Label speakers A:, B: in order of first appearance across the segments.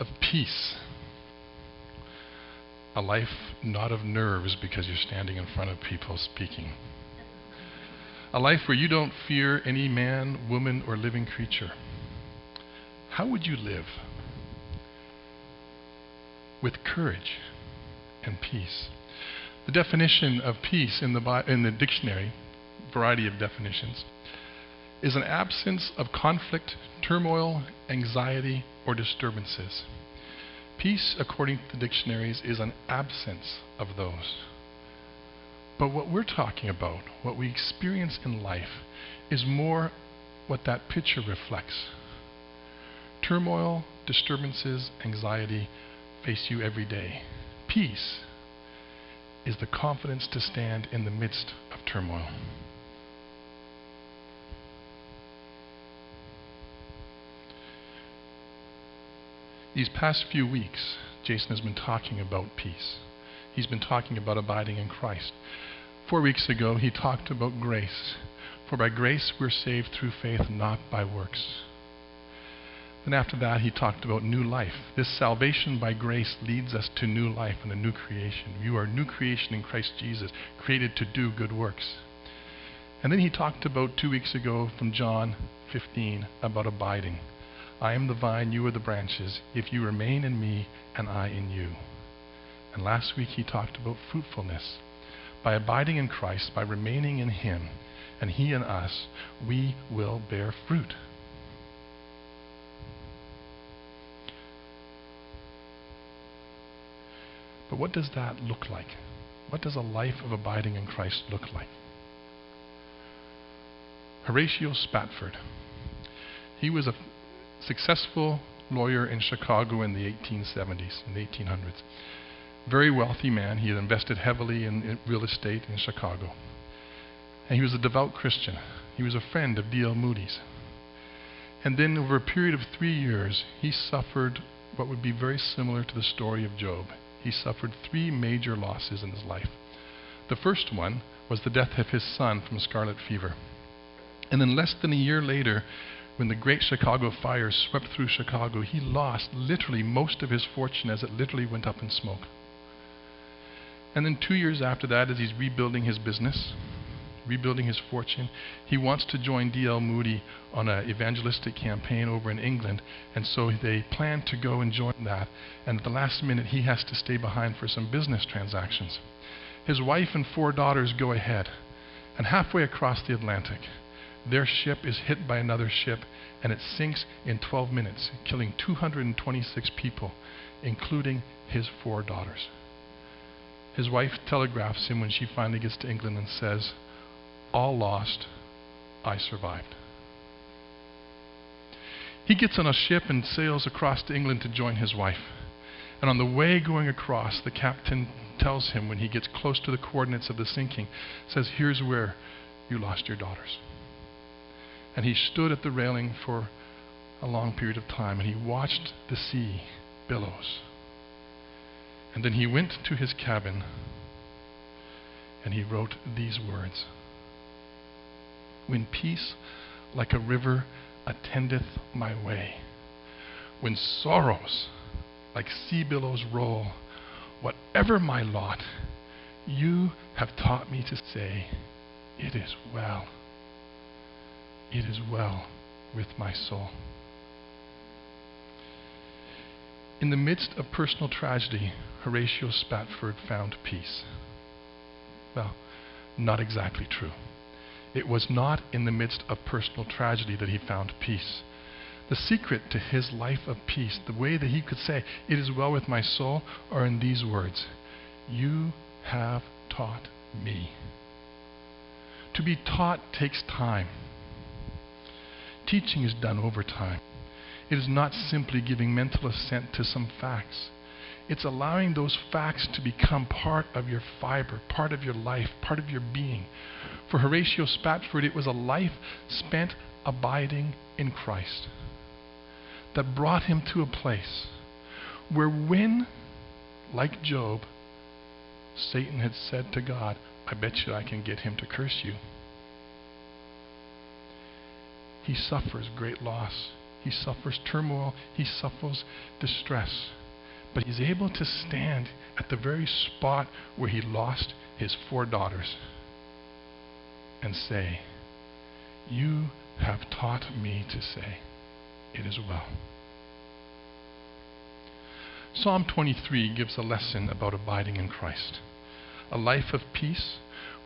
A: of peace. A life not of nerves because you're standing in front of people speaking. A life where you don't fear any man, woman, or living creature. How would you live? With courage and peace. The definition of peace in the, in the dictionary, variety of definitions, is an absence of conflict, turmoil, anxiety, or disturbances. Peace, according to the dictionaries, is an absence of those. But what we're talking about, what we experience in life, is more what that picture reflects. Turmoil, disturbances, anxiety face you every day. Peace is the confidence to stand in the midst of turmoil. These past few weeks, Jason has been talking about peace. He's been talking about abiding in Christ. Four weeks ago, he talked about grace. For by grace we're saved through faith, not by works. Then after that, he talked about new life. This salvation by grace leads us to new life and a new creation. You are new creation in Christ Jesus, created to do good works. And then he talked about two weeks ago from John 15 about abiding. I am the vine, you are the branches. If you remain in me and I in you. And last week he talked about fruitfulness. By abiding in Christ, by remaining in him, and he in us, we will bear fruit. But what does that look like? What does a life of abiding in Christ look like? Horatio Spafford. He was a successful lawyer in Chicago in the 1870s, in the 1800s. Very wealthy man. He had invested heavily in, in real estate in Chicago. And he was a devout Christian. He was a friend of D.L. Moody's. And then, over a period of three years, he suffered what would be very similar to the story of Job. He suffered three major losses in his life. The first one was the death of his son from scarlet fever. And then, less than a year later, when the great Chicago fire swept through Chicago, he lost literally most of his fortune as it literally went up in smoke. And then two years after that, as he's rebuilding his business, rebuilding his fortune, he wants to join D.L. Moody on an evangelistic campaign over in England, and so they plan to go and join that. And at the last minute, he has to stay behind for some business transactions. His wife and four daughters go ahead, and halfway across the Atlantic, their ship is hit by another ship and it sinks in 12 minutes, killing 226 people, including his four daughters. His wife telegraphs him when she finally gets to England and says, All lost, I survived. He gets on a ship and sails across to England to join his wife. And on the way going across, the captain tells him when he gets close to the coordinates of the sinking, says, Here's where you lost your daughters. And he stood at the railing for a long period of time and he watched the sea billows. And then he went to his cabin and he wrote these words When peace like a river attendeth my way, when sorrows like sea billows roll, whatever my lot, you have taught me to say, It is well. It is well with my soul. In the midst of personal tragedy, Horatio Spafford found peace. Well, not exactly true. It was not in the midst of personal tragedy that he found peace. The secret to his life of peace, the way that he could say, It is well with my soul, are in these words You have taught me. To be taught takes time. Teaching is done over time. It is not simply giving mental assent to some facts. It's allowing those facts to become part of your fiber, part of your life, part of your being. For Horatio Spafford, it was a life spent abiding in Christ that brought him to a place where, when, like Job, Satan had said to God, I bet you I can get him to curse you he suffers great loss he suffers turmoil, he suffers distress. But he's able to stand at the very spot where he lost his four daughters and say, You have taught me to say, It is well. Psalm 23 gives a lesson about abiding in Christ. A life of peace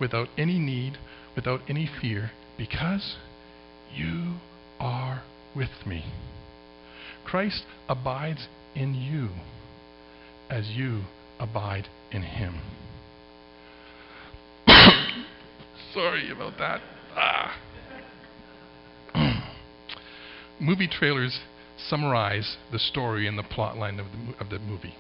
A: without any need, without any fear, because you are with me. Christ abides in you as you abide in him. Sorry about that. Ah. Movie trailers summarize the story and the plot line of the, of the movie.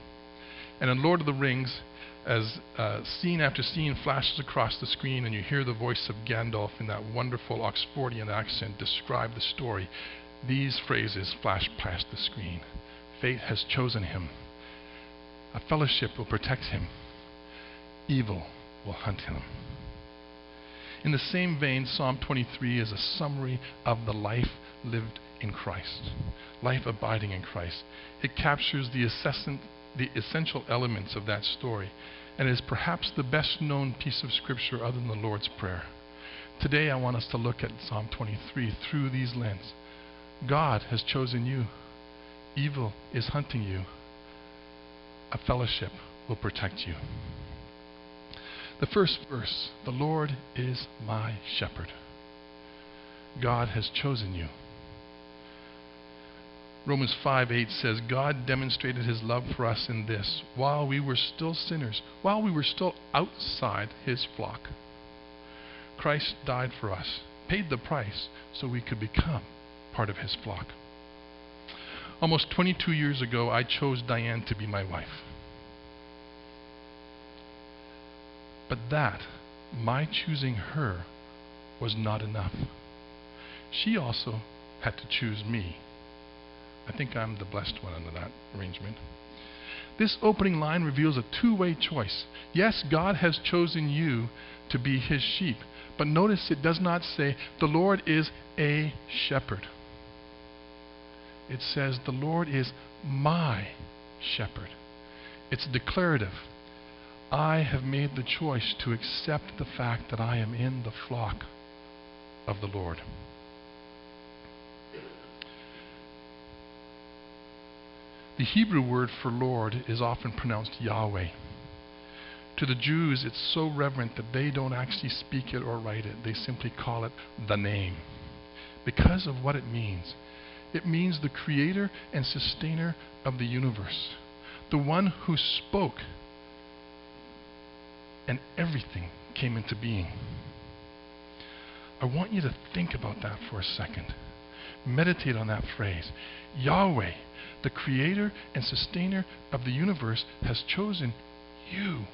A: And in Lord of the Rings, as uh, scene after scene flashes across the screen and you hear the voice of Gandalf in that wonderful Oxfordian accent describe the story, these phrases flash past the screen. Fate has chosen him. A fellowship will protect him. Evil will hunt him. In the same vein, Psalm 23 is a summary of the life lived in Christ, life abiding in Christ. It captures the, the essential elements of that story and is perhaps the best known piece of scripture other than the Lord's Prayer. Today, I want us to look at Psalm 23 through these lenses. God has chosen you. Evil is hunting you. A fellowship will protect you. The first verse The Lord is my shepherd. God has chosen you. Romans 5 8 says, God demonstrated his love for us in this while we were still sinners, while we were still outside his flock. Christ died for us, paid the price so we could become part of his flock. Almost 22 years ago, I chose Diane to be my wife. But that, my choosing her, was not enough. She also had to choose me. I think I'm the blessed one under that arrangement. This opening line reveals a two way choice. Yes, God has chosen you to be his sheep, but notice it does not say, the Lord is a shepherd. It says, the Lord is my shepherd. It's declarative. I have made the choice to accept the fact that I am in the flock of the Lord. The Hebrew word for Lord is often pronounced Yahweh. To the Jews, it's so reverent that they don't actually speak it or write it. They simply call it the name because of what it means. It means the creator and sustainer of the universe, the one who spoke and everything came into being. I want you to think about that for a second. Meditate on that phrase. Yahweh the creator and sustainer of the universe, has chosen you.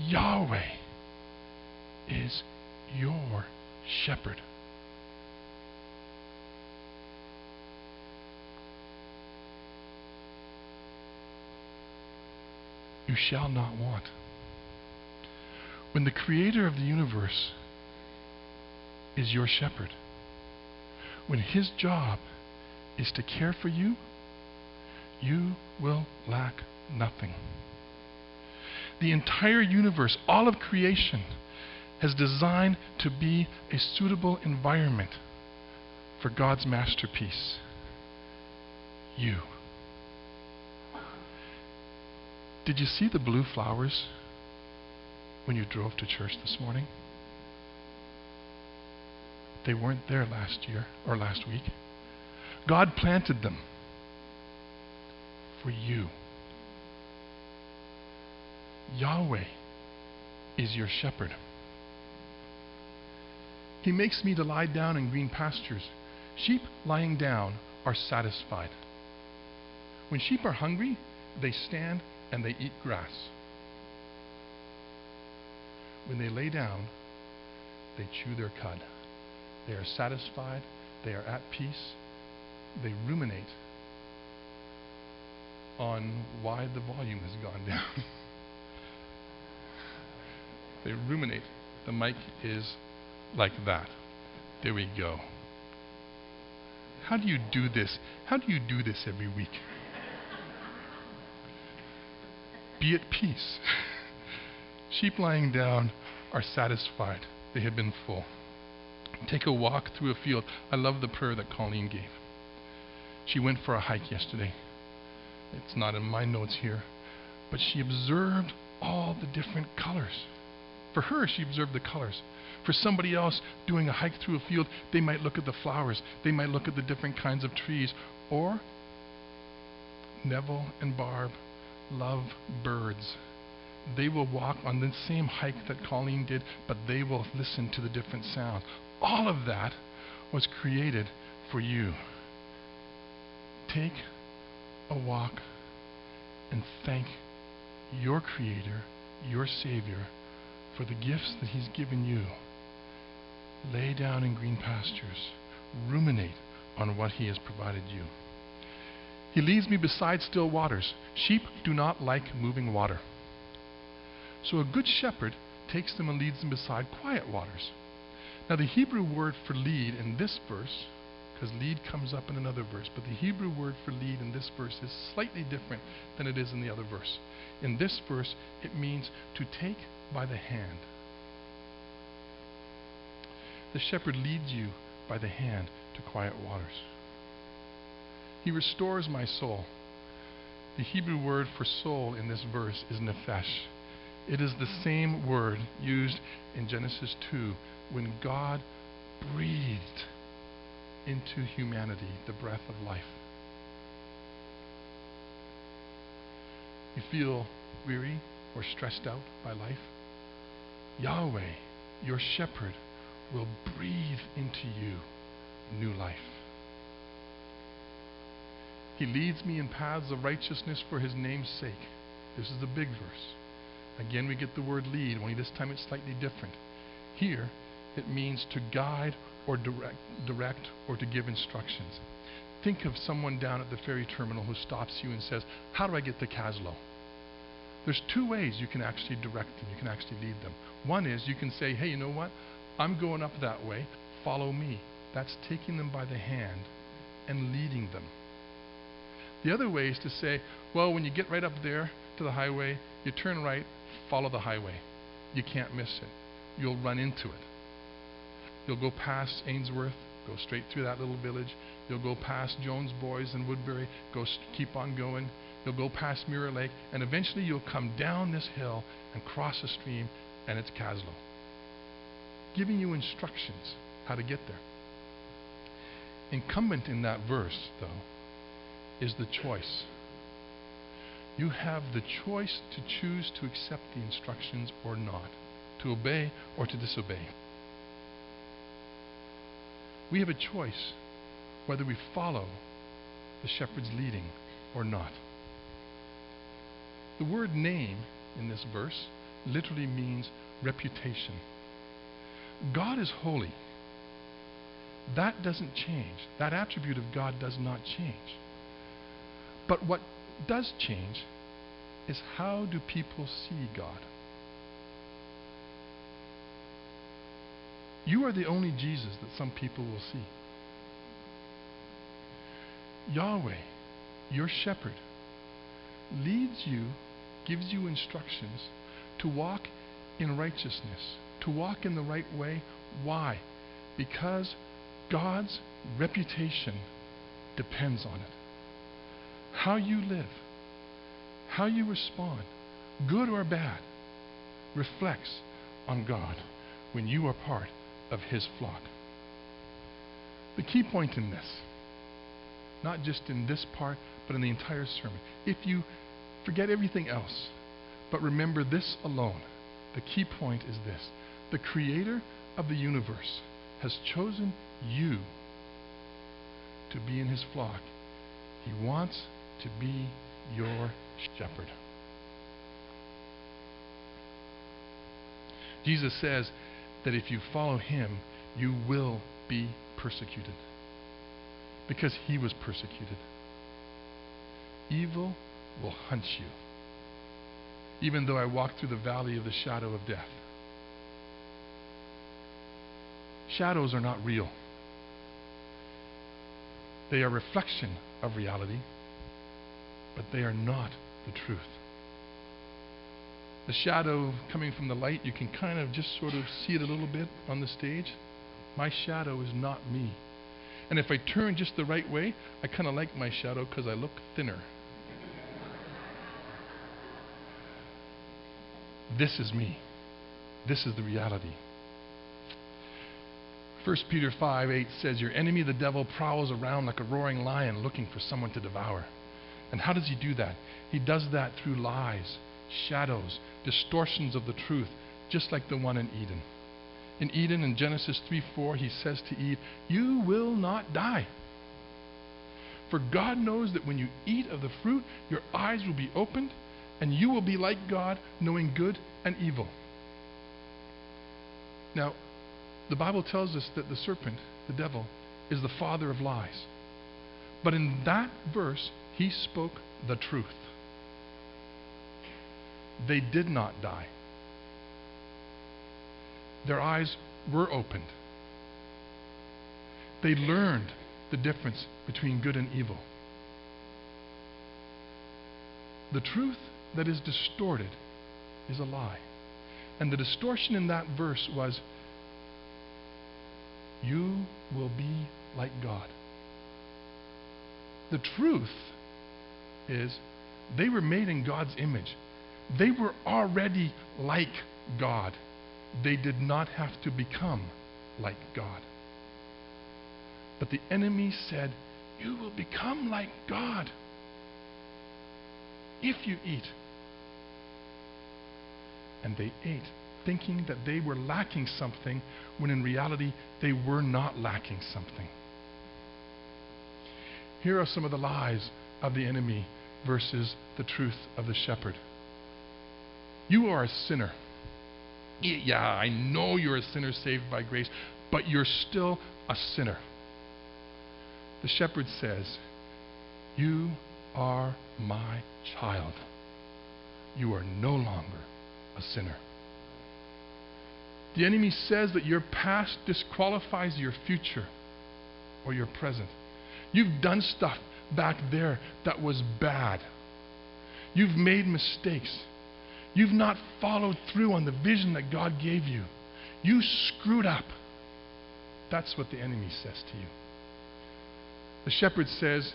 A: Yahweh is your shepherd. You shall not want. When the creator of the universe is your shepherd, when his job is to care for you, you will lack nothing. The entire universe, all of creation, has designed to be a suitable environment for God's masterpiece you. Did you see the blue flowers when you drove to church this morning? They weren't there last year or last week. God planted them for you. Yahweh is your shepherd. He makes me to lie down in green pastures. Sheep lying down are satisfied. When sheep are hungry, they stand and they eat grass. When they lay down, they chew their cud. They are satisfied, they are at peace, they ruminate on why the volume has gone down. they ruminate. The mic is like that. There we go. How do you do this? How do you do this every week? Be at peace. Sheep lying down are satisfied. They have been full. Take a walk through a field. I love the prayer that Colleen gave. She went for a hike yesterday. It's not in my notes here, but she observed all the different colors. For her, she observed the colors. For somebody else doing a hike through a field, they might look at the flowers, they might look at the different kinds of trees. Or, Neville and Barb love birds. They will walk on the same hike that Colleen did, but they will listen to the different sounds. All of that was created for you. Take a walk and thank your Creator, your Savior, for the gifts that He's given you. Lay down in green pastures. Ruminate on what He has provided you. He leads me beside still waters. Sheep do not like moving water. So a good shepherd takes them and leads them beside quiet waters. Now, the Hebrew word for lead in this verse, because lead comes up in another verse, but the Hebrew word for lead in this verse is slightly different than it is in the other verse. In this verse, it means to take by the hand. The shepherd leads you by the hand to quiet waters. He restores my soul. The Hebrew word for soul in this verse is nephesh. It is the same word used in Genesis 2 when God breathed into humanity the breath of life. You feel weary or stressed out by life? Yahweh, your shepherd, will breathe into you new life. He leads me in paths of righteousness for his name's sake. This is the big verse. Again, we get the word lead, only this time it's slightly different. Here, it means to guide or direct, direct or to give instructions. Think of someone down at the ferry terminal who stops you and says, How do I get to Kaslo? There's two ways you can actually direct them, you can actually lead them. One is you can say, Hey, you know what? I'm going up that way. Follow me. That's taking them by the hand and leading them. The other way is to say, Well, when you get right up there to the highway, you turn right, follow the highway. You can't miss it. You'll run into it. You'll go past Ainsworth, go straight through that little village. You'll go past Jones Boys and Woodbury, go keep on going. You'll go past Mirror Lake, and eventually you'll come down this hill and cross a stream, and it's Kaslo. Giving you instructions how to get there. Incumbent in that verse, though, is the choice. You have the choice to choose to accept the instructions or not, to obey or to disobey. We have a choice whether we follow the shepherd's leading or not. The word name in this verse literally means reputation. God is holy. That doesn't change. That attribute of God does not change. But what does change is how do people see God? You are the only Jesus that some people will see. Yahweh, your shepherd, leads you, gives you instructions to walk in righteousness, to walk in the right way. Why? Because God's reputation depends on it. How you live, how you respond, good or bad, reflects on God when you are part of his flock. The key point in this, not just in this part, but in the entire sermon, if you forget everything else, but remember this alone, the key point is this the creator of the universe has chosen you to be in his flock. He wants to be your shepherd. Jesus says that if you follow him, you will be persecuted. Because he was persecuted. Evil will hunt you, even though I walk through the valley of the shadow of death. Shadows are not real. They are reflection of reality, but they are not the truth. The shadow coming from the light, you can kind of just sort of see it a little bit on the stage. My shadow is not me. And if I turn just the right way, I kind of like my shadow because I look thinner. this is me. This is the reality. 1 Peter 5 8 says, Your enemy, the devil, prowls around like a roaring lion looking for someone to devour. And how does he do that? He does that through lies, shadows, distortions of the truth, just like the one in Eden. In Eden, in Genesis 3 4, he says to Eve, You will not die. For God knows that when you eat of the fruit, your eyes will be opened, and you will be like God, knowing good and evil. Now, the Bible tells us that the serpent, the devil, is the father of lies. But in that verse, he spoke the truth. They did not die. Their eyes were opened. They learned the difference between good and evil. The truth that is distorted is a lie. And the distortion in that verse was you will be like God. The truth is they were made in God's image. They were already like God. They did not have to become like God. But the enemy said, You will become like God if you eat. And they ate, thinking that they were lacking something, when in reality they were not lacking something. Here are some of the lies of the enemy versus the truth of the shepherd. You are a sinner. Yeah, I know you're a sinner saved by grace, but you're still a sinner. The shepherd says, You are my child. You are no longer a sinner. The enemy says that your past disqualifies your future or your present. You've done stuff back there that was bad. You've made mistakes. You've not followed through on the vision that God gave you. You screwed up. That's what the enemy says to you. The shepherd says,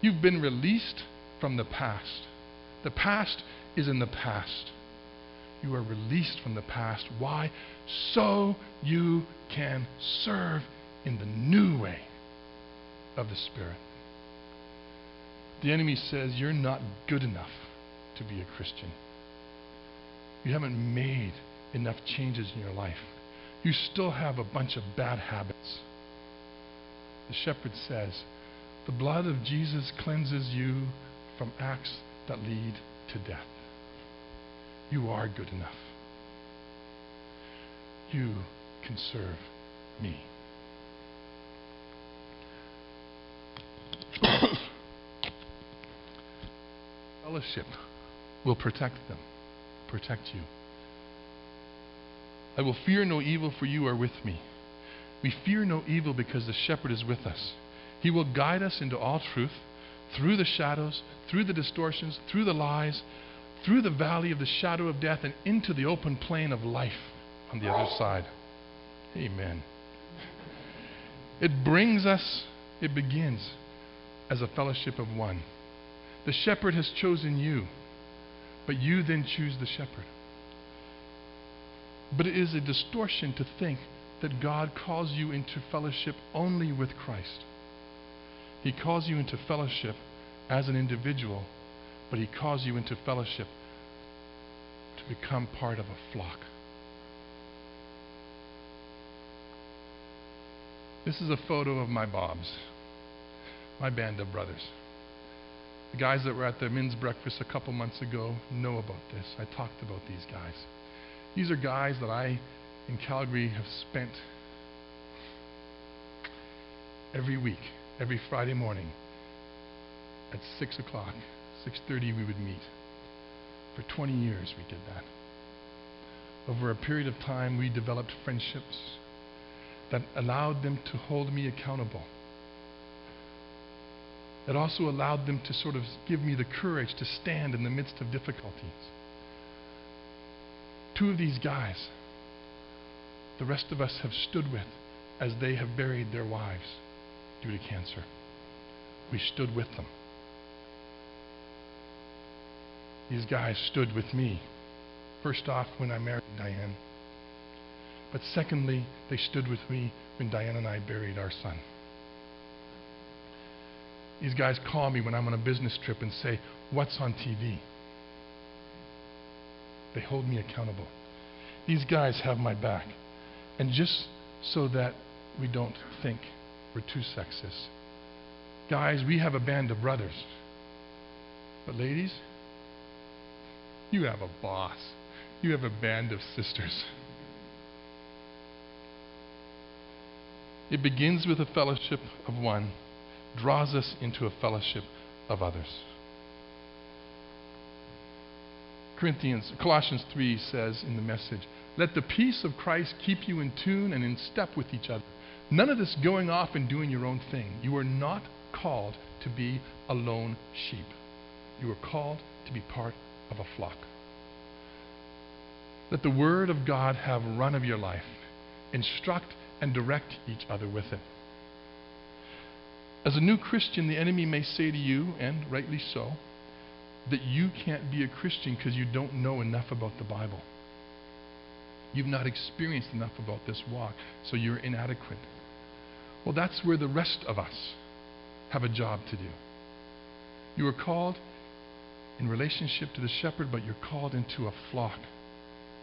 A: You've been released from the past. The past is in the past. You are released from the past. Why? So you can serve in the new way of the Spirit. The enemy says you're not good enough to be a Christian. You haven't made enough changes in your life. You still have a bunch of bad habits. The shepherd says, The blood of Jesus cleanses you from acts that lead to death. You are good enough. You can serve me. Fellowship will protect them, protect you. I will fear no evil, for you are with me. We fear no evil because the shepherd is with us. He will guide us into all truth, through the shadows, through the distortions, through the lies, through the valley of the shadow of death, and into the open plain of life on the other side. Amen. It brings us, it begins as a fellowship of one. The shepherd has chosen you, but you then choose the shepherd. But it is a distortion to think that God calls you into fellowship only with Christ. He calls you into fellowship as an individual, but He calls you into fellowship to become part of a flock. This is a photo of my Bobs, my band of brothers. The guys that were at the men's breakfast a couple months ago know about this. I talked about these guys. These are guys that I, in Calgary, have spent every week, every Friday morning at 6 o'clock, 6.30 we would meet. For 20 years we did that. Over a period of time, we developed friendships that allowed them to hold me accountable. It also allowed them to sort of give me the courage to stand in the midst of difficulties. Two of these guys, the rest of us have stood with as they have buried their wives due to cancer. We stood with them. These guys stood with me. First off, when I married Diane. But secondly, they stood with me when Diane and I buried our son. These guys call me when I'm on a business trip and say, What's on TV? They hold me accountable. These guys have my back. And just so that we don't think we're too sexist, guys, we have a band of brothers. But ladies, you have a boss. You have a band of sisters. It begins with a fellowship of one, draws us into a fellowship of others. Corinthians, Colossians 3 says in the message, Let the peace of Christ keep you in tune and in step with each other. None of this going off and doing your own thing. You are not called to be a lone sheep. You are called to be part of a flock. Let the Word of God have run of your life. Instruct and direct each other with it. As a new Christian, the enemy may say to you, and rightly so, that you can't be a Christian because you don't know enough about the Bible. You've not experienced enough about this walk, so you're inadequate. Well, that's where the rest of us have a job to do. You are called in relationship to the shepherd, but you're called into a flock.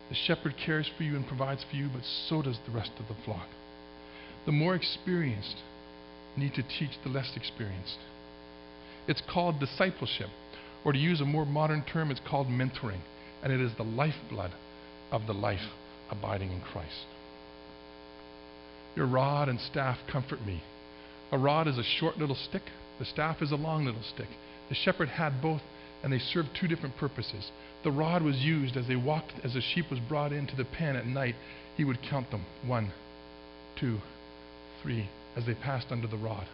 A: The shepherd cares for you and provides for you, but so does the rest of the flock. The more experienced need to teach the less experienced. It's called discipleship, or to use a more modern term, it's called mentoring, and it is the lifeblood of the life abiding in Christ. Your rod and staff comfort me. A rod is a short little stick, the staff is a long little stick. The shepherd had both, and they served two different purposes. The rod was used as they walked, as the sheep was brought into the pen at night, he would count them one, two, three, as they passed under the rod.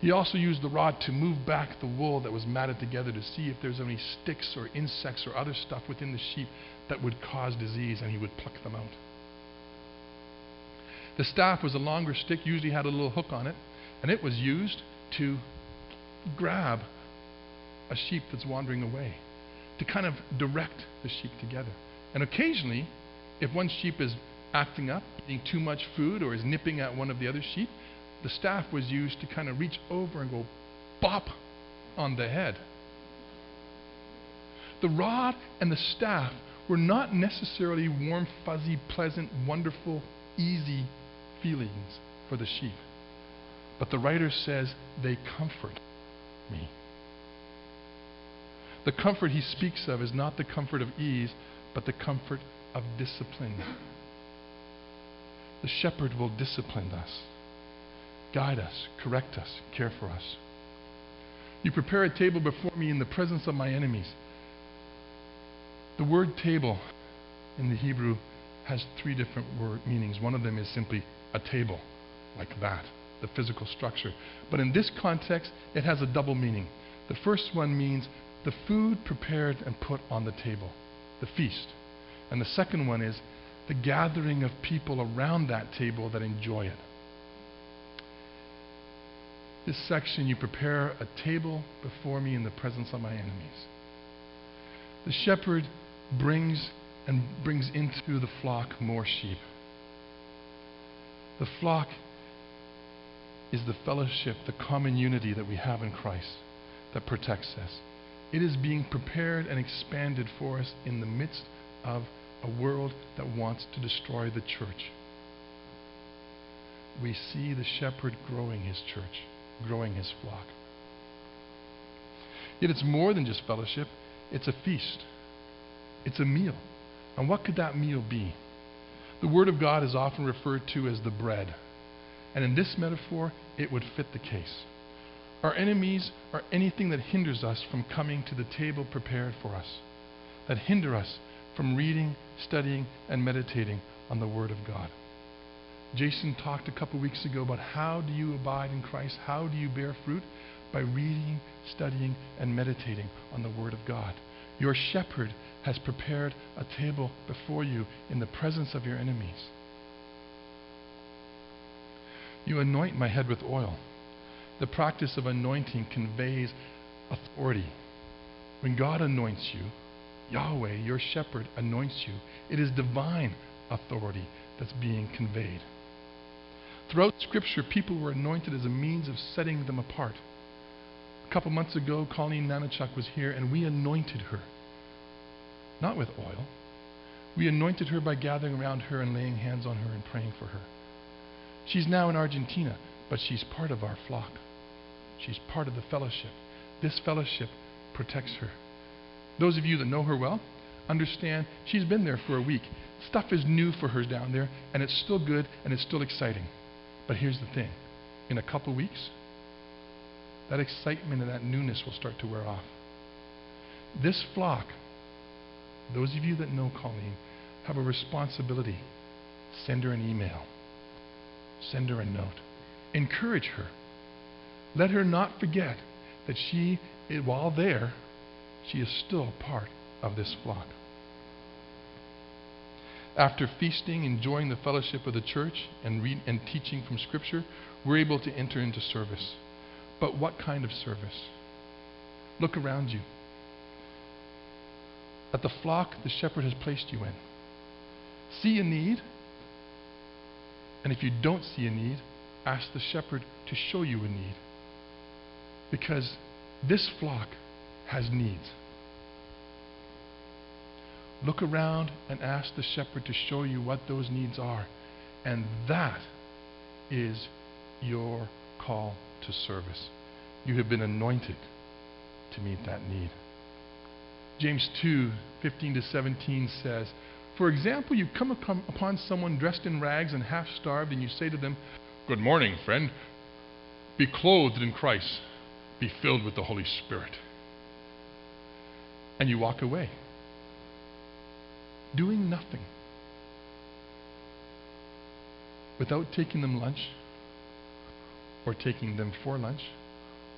A: He also used the rod to move back the wool that was matted together to see if there's any sticks or insects or other stuff within the sheep that would cause disease, and he would pluck them out. The staff was a longer stick, usually had a little hook on it, and it was used to grab a sheep that's wandering away, to kind of direct the sheep together. And occasionally, if one sheep is acting up, eating too much food, or is nipping at one of the other sheep, the staff was used to kind of reach over and go bop on the head. The rod and the staff were not necessarily warm, fuzzy, pleasant, wonderful, easy feelings for the sheep. But the writer says they comfort me. The comfort he speaks of is not the comfort of ease, but the comfort of discipline. The shepherd will discipline us, guide us, correct us, care for us. You prepare a table before me in the presence of my enemies. The word table in the Hebrew has three different word meanings. One of them is simply a table, like that, the physical structure. But in this context, it has a double meaning. The first one means the food prepared and put on the table, the feast. And the second one is the gathering of people around that table that enjoy it. This section, you prepare a table before me in the presence of my enemies. The shepherd brings and brings into the flock more sheep. The flock is the fellowship, the common unity that we have in Christ that protects us. It is being prepared and expanded for us in the midst of a world that wants to destroy the church. We see the shepherd growing his church, growing his flock. Yet it's more than just fellowship, it's a feast, it's a meal. And what could that meal be? The Word of God is often referred to as the bread. And in this metaphor, it would fit the case. Our enemies are anything that hinders us from coming to the table prepared for us, that hinder us from reading, studying, and meditating on the Word of God. Jason talked a couple weeks ago about how do you abide in Christ? How do you bear fruit? by reading, studying, and meditating on the Word of God. Your shepherd has prepared a table before you in the presence of your enemies. You anoint my head with oil. The practice of anointing conveys authority. When God anoints you, Yahweh, your shepherd, anoints you. It is divine authority that's being conveyed. Throughout Scripture, people were anointed as a means of setting them apart. A couple months ago, Colleen Nanachuk was here, and we anointed her. Not with oil. We anointed her by gathering around her and laying hands on her and praying for her. She's now in Argentina, but she's part of our flock. She's part of the fellowship. This fellowship protects her. Those of you that know her well understand she's been there for a week. Stuff is new for her down there, and it's still good and it's still exciting. But here's the thing in a couple weeks, that excitement and that newness will start to wear off. This flock, those of you that know Colleen, have a responsibility. Send her an email, send her a note, encourage her. Let her not forget that she, while there, she is still a part of this flock. After feasting, enjoying the fellowship of the church, and, read, and teaching from Scripture, we're able to enter into service. But what kind of service? Look around you. At the flock the shepherd has placed you in. See a need, and if you don't see a need, ask the shepherd to show you a need. Because this flock has needs. Look around and ask the shepherd to show you what those needs are. And that is your call to service. You have been anointed to meet that need. James 2 15 to 17 says, For example, you come upon someone dressed in rags and half starved, and you say to them, Good morning, friend. Be clothed in Christ, be filled with the Holy Spirit and you walk away, doing nothing, without taking them lunch, or taking them for lunch,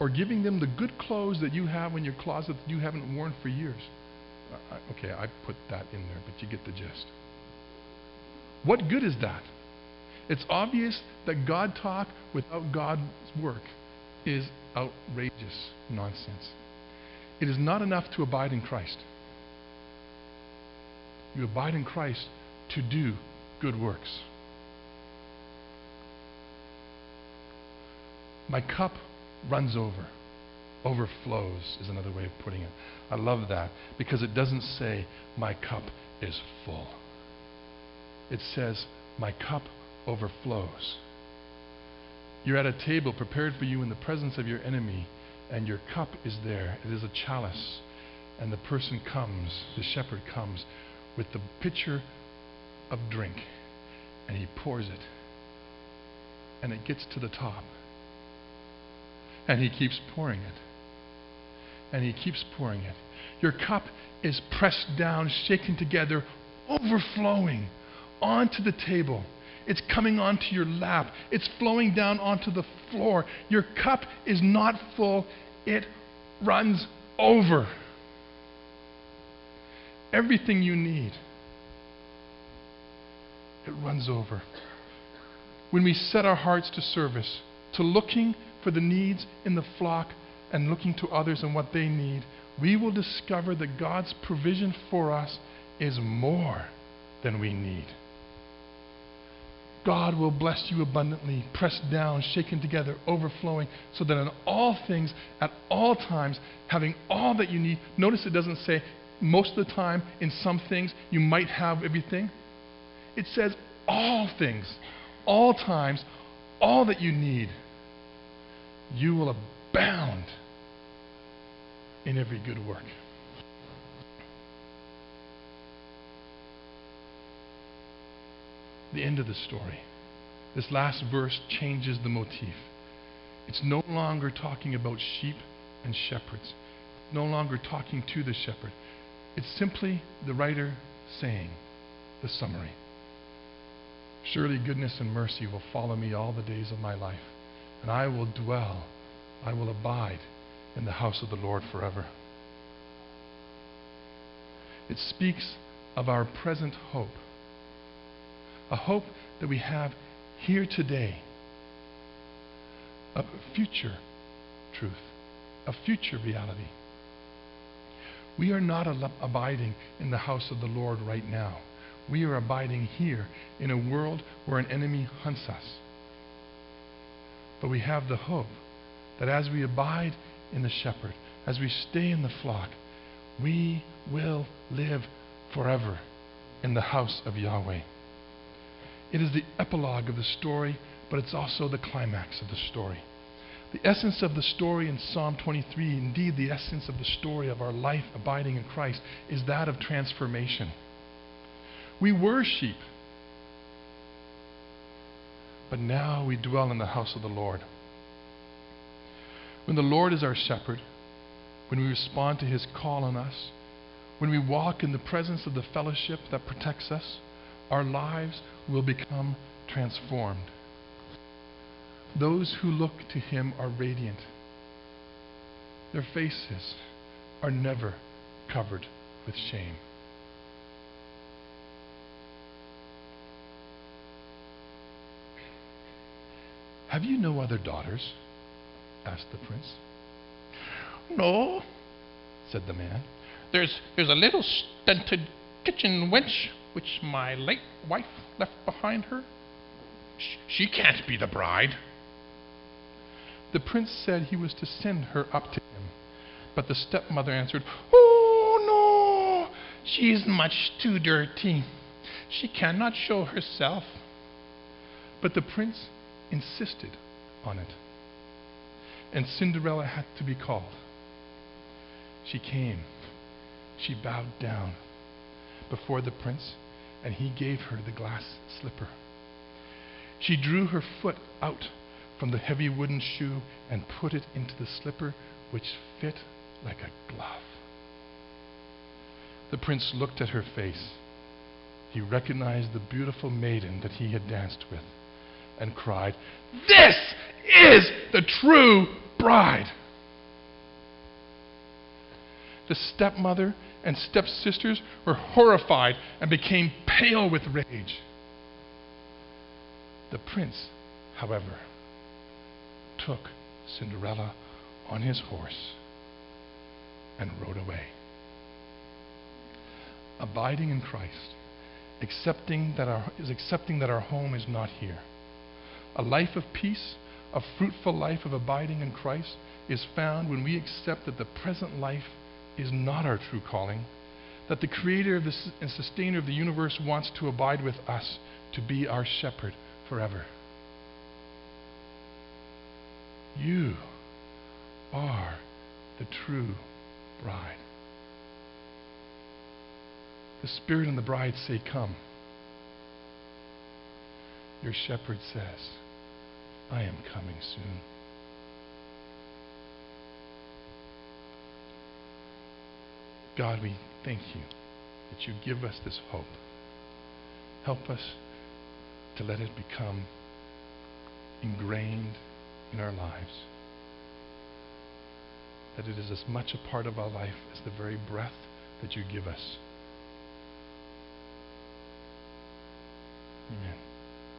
A: or giving them the good clothes that you have in your closet that you haven't worn for years. Uh, okay, I put that in there, but you get the gist. What good is that? It's obvious that God talk without God's work is outrageous nonsense. It is not enough to abide in Christ. You abide in Christ to do good works. My cup runs over. Overflows is another way of putting it. I love that because it doesn't say, My cup is full. It says, My cup overflows. You're at a table prepared for you in the presence of your enemy and your cup is there. It is a chalice. And the person comes, the shepherd comes, with the pitcher of drink, and he pours it. And it gets to the top. And he keeps pouring it. And he keeps pouring it. Your cup is pressed down, shaken together, overflowing onto the table. It's coming onto your lap. It's flowing down onto the floor. Your cup is not full, it runs over. Everything you need, it runs over. When we set our hearts to service, to looking for the needs in the flock and looking to others and what they need, we will discover that God's provision for us is more than we need. God will bless you abundantly, pressed down, shaken together, overflowing, so that in all things, at all times, having all that you need. Notice it doesn't say most of the time, in some things, you might have everything. It says all things, all times, all that you need. You will abound in every good work. The end of the story. This last verse changes the motif. It's no longer talking about sheep and shepherds, no longer talking to the shepherd. It's simply the writer saying the summary. Surely goodness and mercy will follow me all the days of my life, and I will dwell I will abide in the house of the Lord forever. It speaks of our present hope, a hope that we have here today, a future truth, a future reality. We are not al- abiding in the house of the Lord right now. We are abiding here in a world where an enemy hunts us. But we have the hope that as we abide in the shepherd, as we stay in the flock, we will live forever in the house of Yahweh. It is the epilogue of the story, but it's also the climax of the story. The essence of the story in Psalm 23, indeed the essence of the story of our life abiding in Christ, is that of transformation. We were sheep, but now we dwell in the house of the Lord. When the Lord is our shepherd, when we respond to his call on us, when we walk in the presence of the fellowship that protects us, our lives will become transformed. Those who look to him are radiant. Their faces are never covered with shame. Have you no other daughters? asked the prince.
B: No,
A: said the man.
B: there's, there's a little stunted kitchen wench which my late wife left behind her. She can't be the bride.
A: The prince said he was to send her up to him, but the stepmother answered, Oh, no,
B: She's much too dirty. She cannot show herself.
A: But the prince insisted on it, and Cinderella had to be called. She came. She bowed down before the prince, and he gave her the glass slipper. She drew her foot out from the heavy wooden shoe and put it into the slipper, which fit like a glove. The prince looked at her face. He recognized the beautiful maiden that he had danced with and cried, This is the true bride. The stepmother and stepsisters were horrified and became pale with rage. The prince, however, took Cinderella on his horse and rode away. Abiding in Christ, accepting that our, is accepting that our home is not here. A life of peace, a fruitful life of abiding in Christ, is found when we accept that the present life is not our true calling, that the creator of this and sustainer of the universe wants to abide with us to be our shepherd forever. You are the true bride. The Spirit and the bride say, Come. Your shepherd says, I am coming soon. God, we thank you that you give us this hope. Help us to let it become ingrained in our lives. That it is as much a part of our life as the very breath that you give us. Amen.